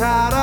tired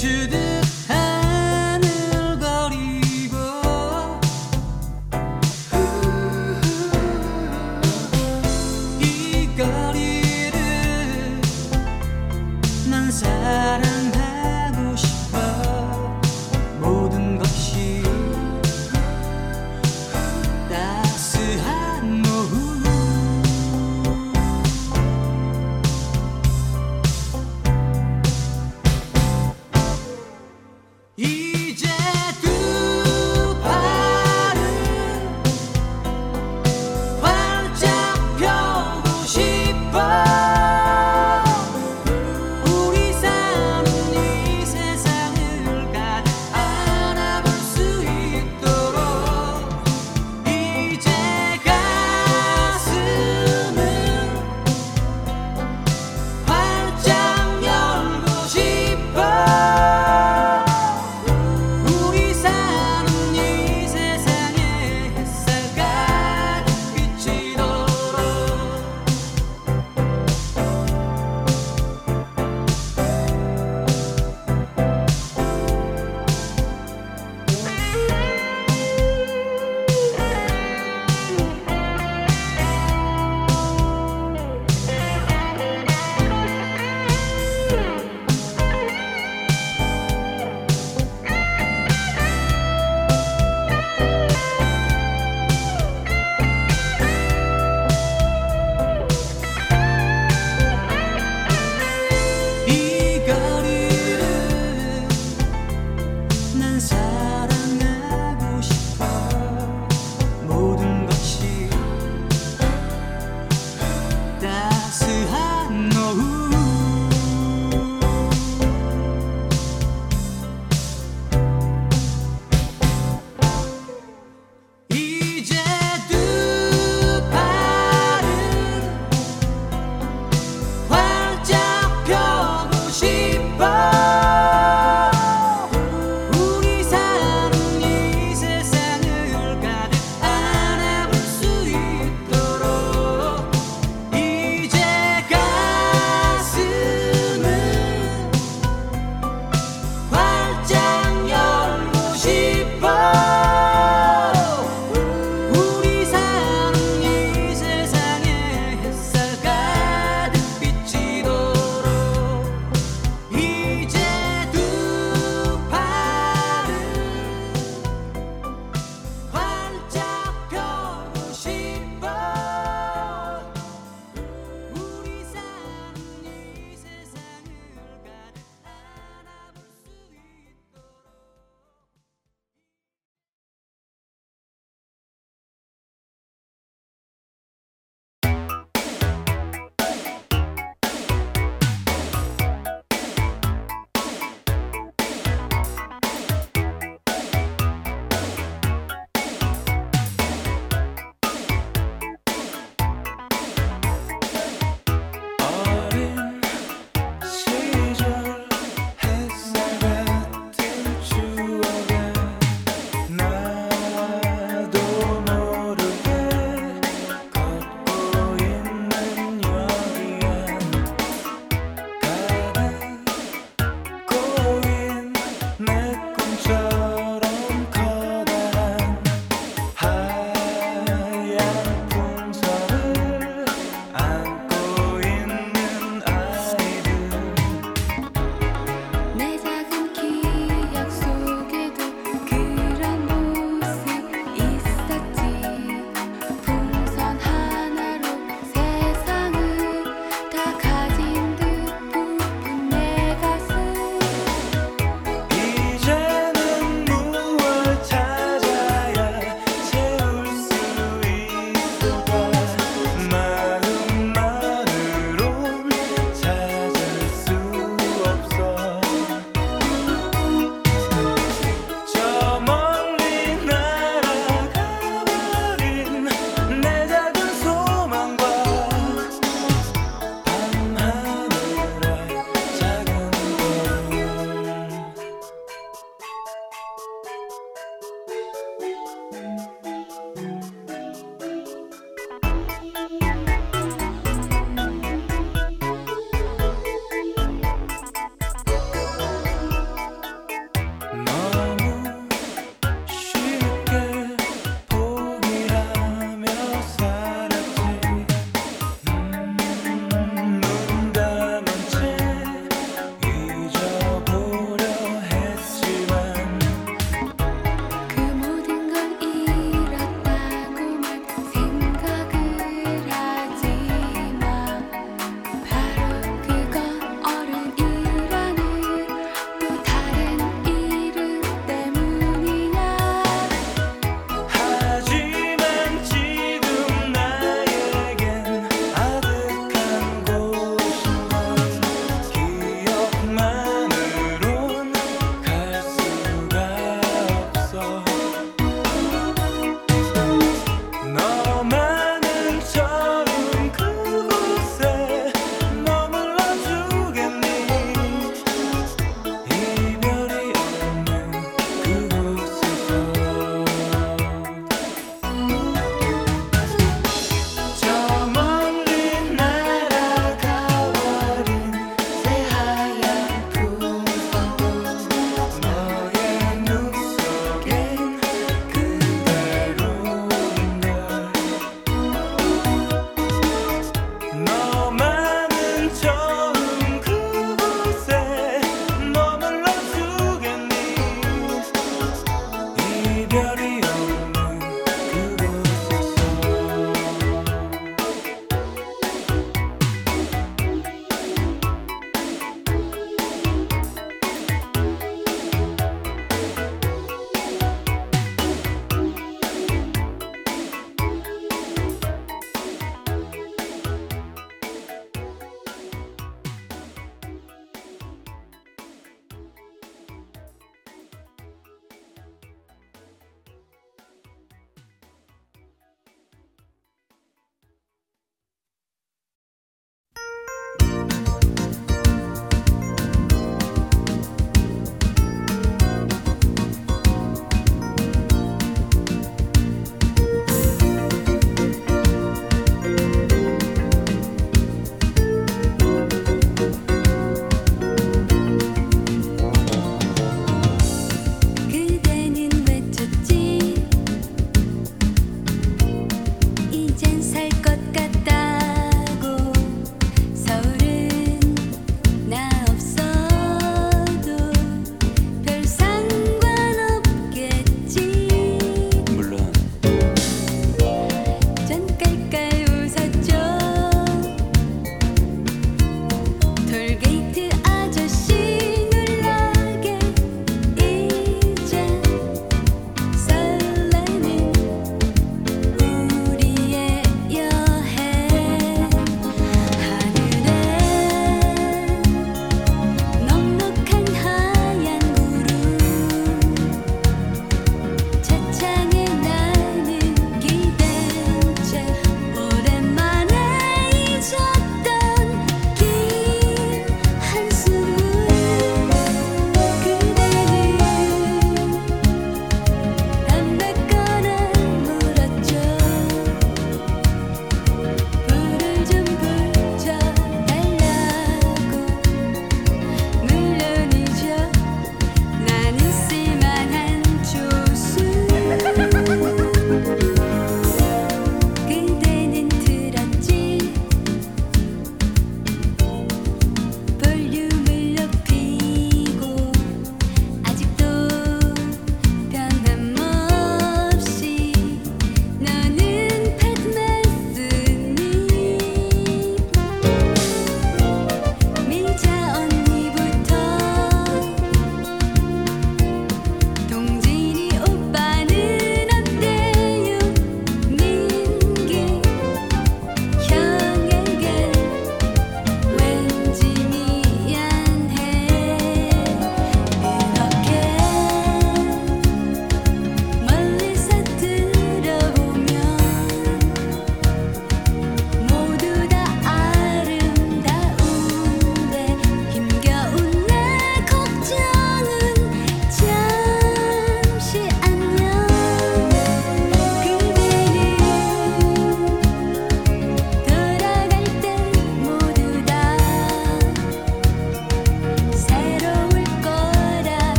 to the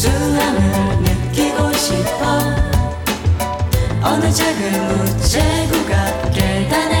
순수함을 느끼고 싶어. 어느 작은 우체구가 계단에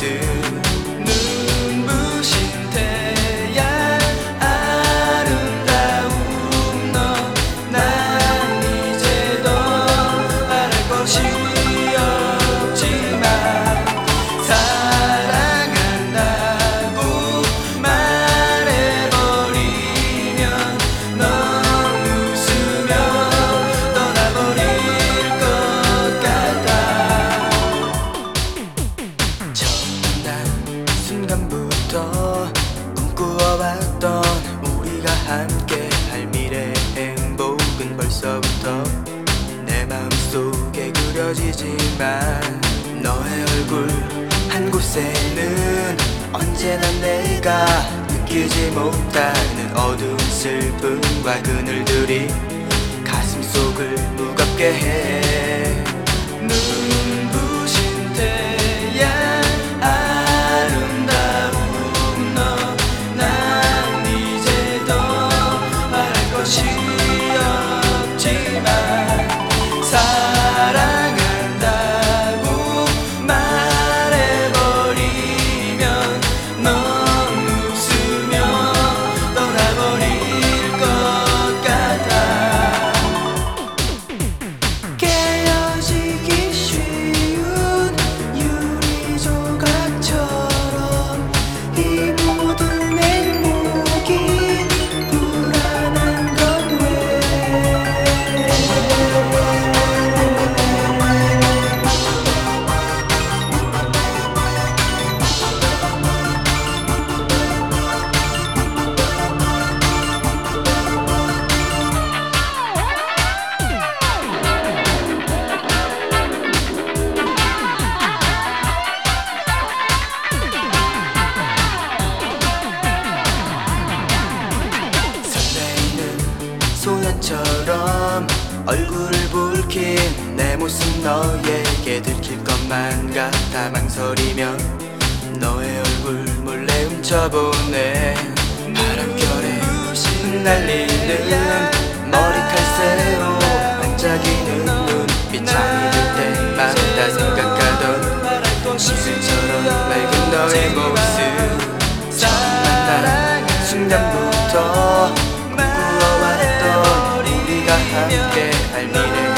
все 네가 느끼지 못하는 어두운 슬픔과 그늘들이 가슴 속을 무겁게 해. 처럼 얼굴을 붉힌 내 모습 너에게 들킬 것만 같아 망설이면 너의 얼굴 몰래 훔쳐보네. 바람결에 흩날리는 머리칼 새로 반짝이는 눈빛 잠이 들 때마다 생각하던 시들처럼 맑은 너의 모습. 처음 만난 순간부터 함께 할 미래